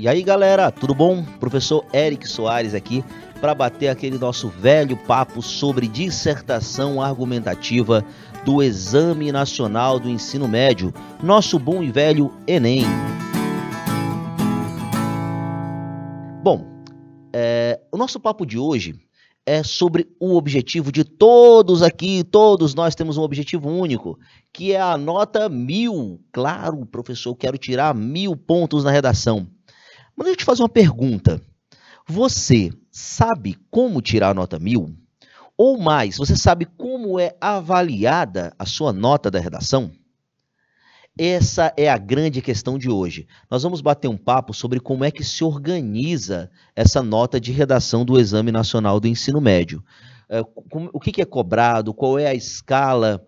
E aí galera, tudo bom? Professor Eric Soares aqui para bater aquele nosso velho papo sobre dissertação argumentativa do Exame Nacional do Ensino Médio, nosso bom e velho Enem. Bom, é, o nosso papo de hoje é sobre o objetivo de todos aqui, todos nós temos um objetivo único, que é a nota mil. Claro, professor, quero tirar mil pontos na redação. Mas deixa eu te fazer uma pergunta. Você sabe como tirar a nota mil? Ou mais, você sabe como é avaliada a sua nota da redação? Essa é a grande questão de hoje. Nós vamos bater um papo sobre como é que se organiza essa nota de redação do Exame Nacional do Ensino Médio. É, o que é cobrado, qual é a escala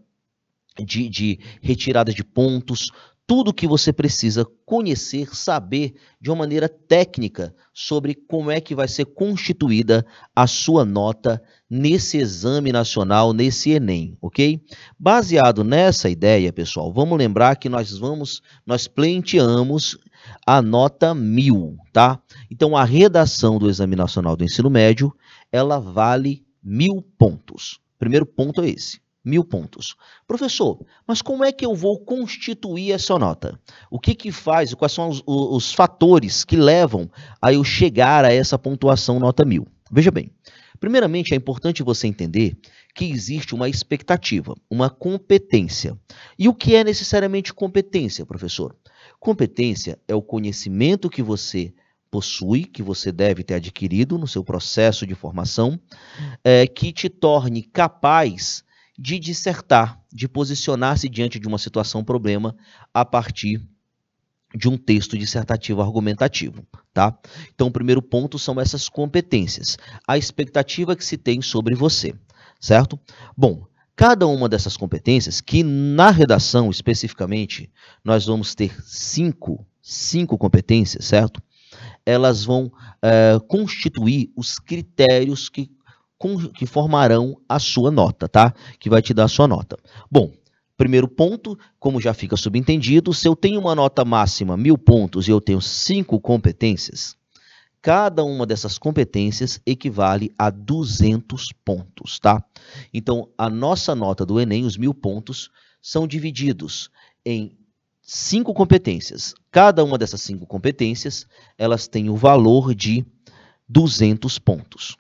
de, de retirada de pontos, tudo que você precisa conhecer, saber de uma maneira técnica sobre como é que vai ser constituída a sua nota nesse exame nacional, nesse ENEM, ok? Baseado nessa ideia, pessoal, vamos lembrar que nós vamos, nós pleiteamos a nota mil, tá? Então, a redação do Exame Nacional do Ensino Médio, ela vale mil pontos. Primeiro ponto é esse mil pontos. Professor, mas como é que eu vou constituir essa nota? O que que faz, quais são os, os fatores que levam a eu chegar a essa pontuação nota mil? Veja bem, primeiramente é importante você entender que existe uma expectativa, uma competência. E o que é necessariamente competência, professor? Competência é o conhecimento que você possui, que você deve ter adquirido no seu processo de formação, é, que te torne capaz de dissertar, de posicionar-se diante de uma situação problema a partir de um texto dissertativo argumentativo, tá? Então, o primeiro ponto são essas competências, a expectativa que se tem sobre você, certo? Bom, cada uma dessas competências, que na redação especificamente nós vamos ter cinco, cinco competências, certo? Elas vão é, constituir os critérios que que formarão a sua nota, tá? Que vai te dar a sua nota. Bom, primeiro ponto, como já fica subentendido, se eu tenho uma nota máxima mil pontos e eu tenho cinco competências, cada uma dessas competências equivale a 200 pontos, tá? Então, a nossa nota do Enem, os mil pontos, são divididos em cinco competências. Cada uma dessas cinco competências, elas têm o valor de 200 pontos.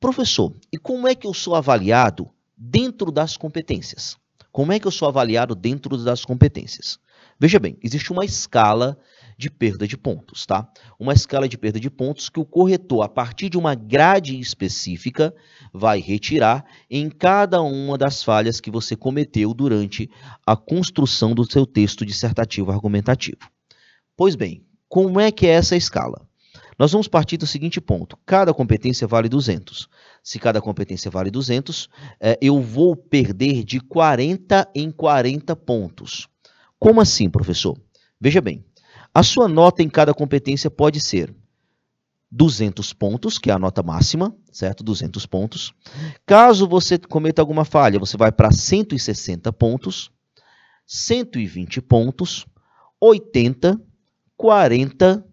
Professor, e como é que eu sou avaliado dentro das competências? Como é que eu sou avaliado dentro das competências? Veja bem, existe uma escala de perda de pontos, tá? Uma escala de perda de pontos que o corretor, a partir de uma grade específica, vai retirar em cada uma das falhas que você cometeu durante a construção do seu texto dissertativo argumentativo. Pois bem, como é que é essa escala? Nós vamos partir do seguinte ponto: cada competência vale 200. Se cada competência vale 200, é, eu vou perder de 40 em 40 pontos. Como assim, professor? Veja bem, a sua nota em cada competência pode ser 200 pontos, que é a nota máxima, certo? 200 pontos. Caso você cometa alguma falha, você vai para 160 pontos, 120 pontos, 80, 40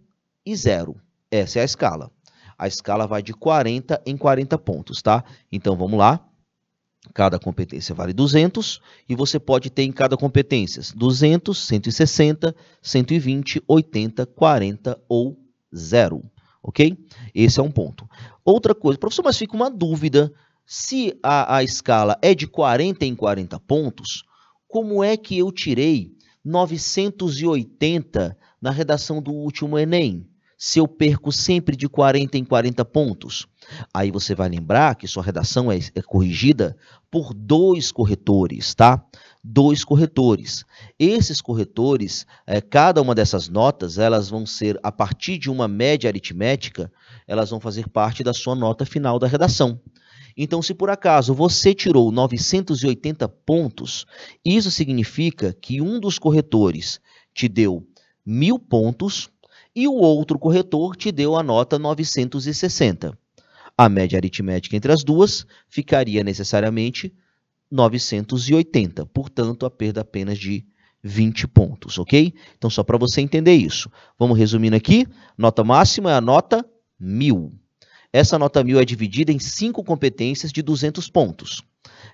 e 0. Essa é a escala. A escala vai de 40 em 40 pontos, tá? Então vamos lá. Cada competência vale 200 e você pode ter em cada competência 200, 160, 120, 80, 40 ou 0, ok? Esse é um ponto. Outra coisa, professor, mas fica uma dúvida. Se a, a escala é de 40 em 40 pontos, como é que eu tirei 980 na redação do último Enem? Se eu perco sempre de 40 em 40 pontos? Aí você vai lembrar que sua redação é, é, corrigida por dois corretores, tá? Dois corretores. Esses corretores, é, cada uma dessas notas, elas vão ser, a partir de uma média aritmética, elas vão fazer parte da sua nota final da redação. Então, se por acaso você tirou 980 pontos, isso significa que um dos corretores te deu mil pontos e o outro corretor te deu a nota 960. A média aritmética entre as duas ficaria necessariamente 980, portanto, a perda apenas de 20 pontos, ok? Então, só para você entender isso. Vamos resumindo aqui. Nota máxima é a nota 1000. Essa nota 1000 é dividida em cinco competências de 200 pontos.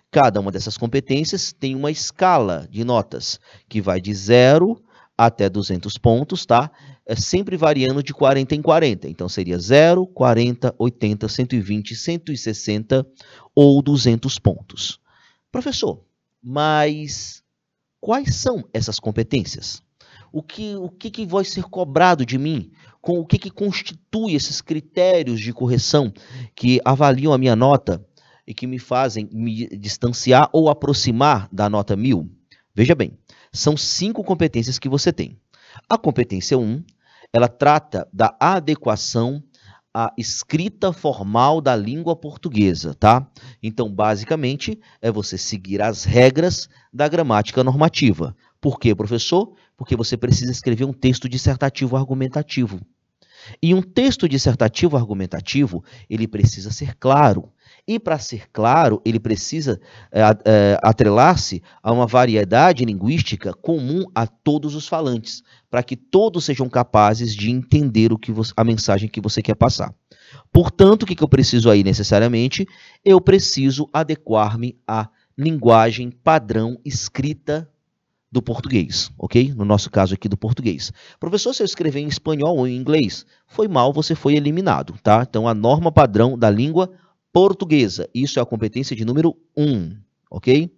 Cada uma dessas competências tem uma escala de notas, que vai de 0 até 200 pontos, tá? É sempre variando de 40 em 40. Então, seria 0, 40, 80, 120, 160 ou 200 pontos. Professor, mas quais são essas competências? O que, o que, que vai ser cobrado de mim? Com o que, que constitui esses critérios de correção que avaliam a minha nota e que me fazem me distanciar ou aproximar da nota 1000? Veja bem, são cinco competências que você tem. A competência 1, ela trata da adequação à escrita formal da língua portuguesa, tá? Então, basicamente, é você seguir as regras da gramática normativa. Por quê, professor? Porque você precisa escrever um texto dissertativo argumentativo. E um texto dissertativo argumentativo, ele precisa ser claro. E para ser claro, ele precisa é, é, atrelar-se a uma variedade linguística comum a todos os falantes, para que todos sejam capazes de entender o que você, a mensagem que você quer passar. Portanto, o que, que eu preciso aí necessariamente? Eu preciso adequar-me à linguagem padrão escrita do português, ok? No nosso caso aqui do português. Professor, se eu escrever em espanhol ou em inglês, foi mal, você foi eliminado, tá? Então, a norma padrão da língua portuguesa. Isso é a competência de número 1, um, ok?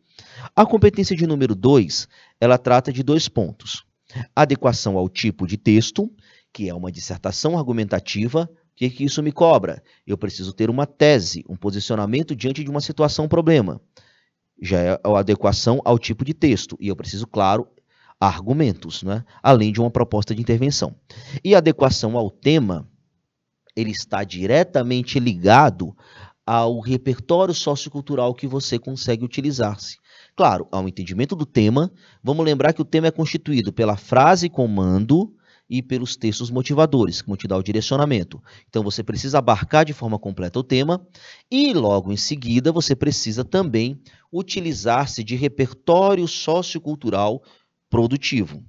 A competência de número 2, ela trata de dois pontos. Adequação ao tipo de texto, que é uma dissertação argumentativa. O que, que isso me cobra? Eu preciso ter uma tese, um posicionamento diante de uma situação problema já é a adequação ao tipo de texto. E eu preciso, claro, argumentos, né? além de uma proposta de intervenção. E adequação ao tema, ele está diretamente ligado ao repertório sociocultural que você consegue utilizar-se. Claro, ao entendimento do tema, vamos lembrar que o tema é constituído pela frase comando, e pelos textos motivadores, que vão te dar o direcionamento. Então você precisa abarcar de forma completa o tema e logo em seguida você precisa também utilizar-se de repertório sociocultural produtivo,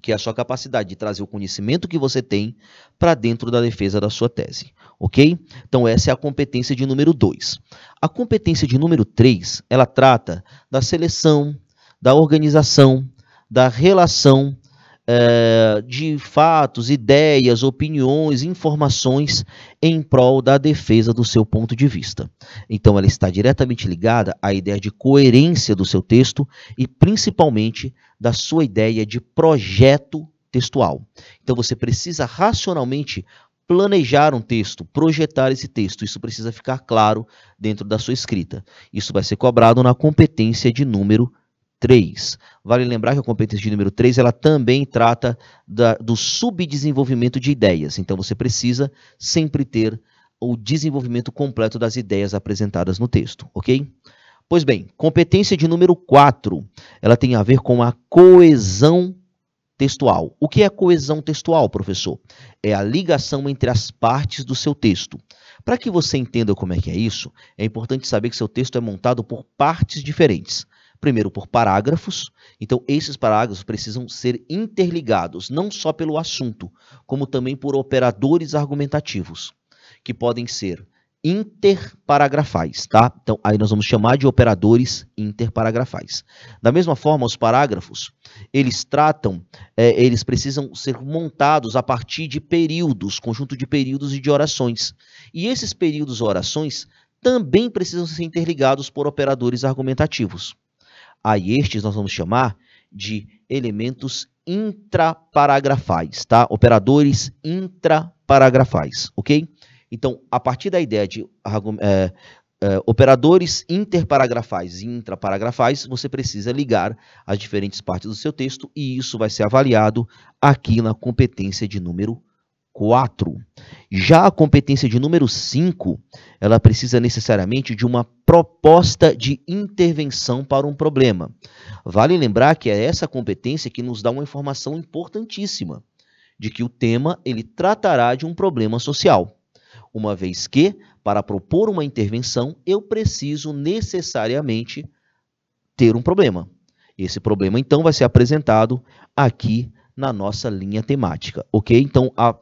que é a sua capacidade de trazer o conhecimento que você tem para dentro da defesa da sua tese, ok? Então essa é a competência de número 2. A competência de número 3, ela trata da seleção, da organização, da relação é, de fatos, ideias, opiniões, informações em prol da defesa do seu ponto de vista. Então, ela está diretamente ligada à ideia de coerência do seu texto e, principalmente, da sua ideia de projeto textual. Então, você precisa racionalmente planejar um texto, projetar esse texto. Isso precisa ficar claro dentro da sua escrita. Isso vai ser cobrado na competência de número 3. Vale lembrar que a competência de número 3 ela também trata da, do subdesenvolvimento de ideias. Então você precisa sempre ter o desenvolvimento completo das ideias apresentadas no texto, ok? Pois bem, competência de número 4, ela tem a ver com a coesão textual. O que é coesão textual, professor? É a ligação entre as partes do seu texto. Para que você entenda como é que é isso, é importante saber que seu texto é montado por partes diferentes. Primeiro, por parágrafos. Então, esses parágrafos precisam ser interligados, não só pelo assunto, como também por operadores argumentativos, que podem ser interparagrafais, tá? Então, aí nós vamos chamar de operadores interparagrafais. Da mesma forma, os parágrafos, eles tratam, é, eles precisam ser montados a partir de períodos, conjunto de períodos e de orações. E esses períodos ou orações também precisam ser interligados por operadores argumentativos. A estes nós vamos chamar de elementos intraparagrafais, tá? Operadores intraparagrafais, ok? Então, a partir da ideia de é, é, operadores interparagrafais e intraparagrafais, você precisa ligar as diferentes partes do seu texto e isso vai ser avaliado aqui na competência de número 4. Já a competência de número 5, ela precisa necessariamente de uma proposta de intervenção para um problema. Vale lembrar que é essa competência que nos dá uma informação importantíssima de que o tema ele tratará de um problema social. Uma vez que, para propor uma intervenção, eu preciso necessariamente ter um problema. Esse problema, então, vai ser apresentado aqui na nossa linha temática, ok? Então, a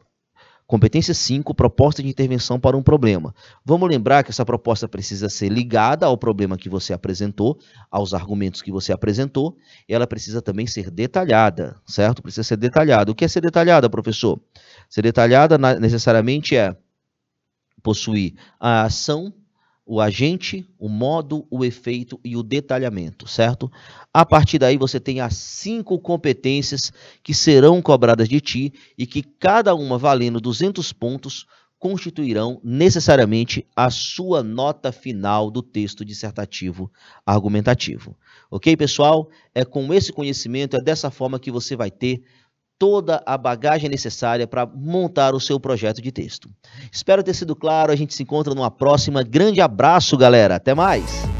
competência 5, proposta de intervenção para um problema. Vamos lembrar que essa proposta precisa ser ligada ao problema que você apresentou, aos argumentos que você apresentou, e ela precisa também ser detalhada, certo? Precisa ser detalhada. O que é ser detalhada, professor? Ser detalhada necessariamente é possuir a ação, o agente, o modo, o efeito e o detalhamento, certo? A partir daí você tem as cinco competências que serão cobradas de ti e que cada uma valendo 200 pontos constituirão necessariamente a sua nota final do texto dissertativo argumentativo. Ok, pessoal? É com esse conhecimento, é dessa forma que você vai ter toda a bagagem necessária para montar o seu projeto de texto. Espero ter sido claro, a gente se encontra numa próxima. Grande abraço, galera. Até mais.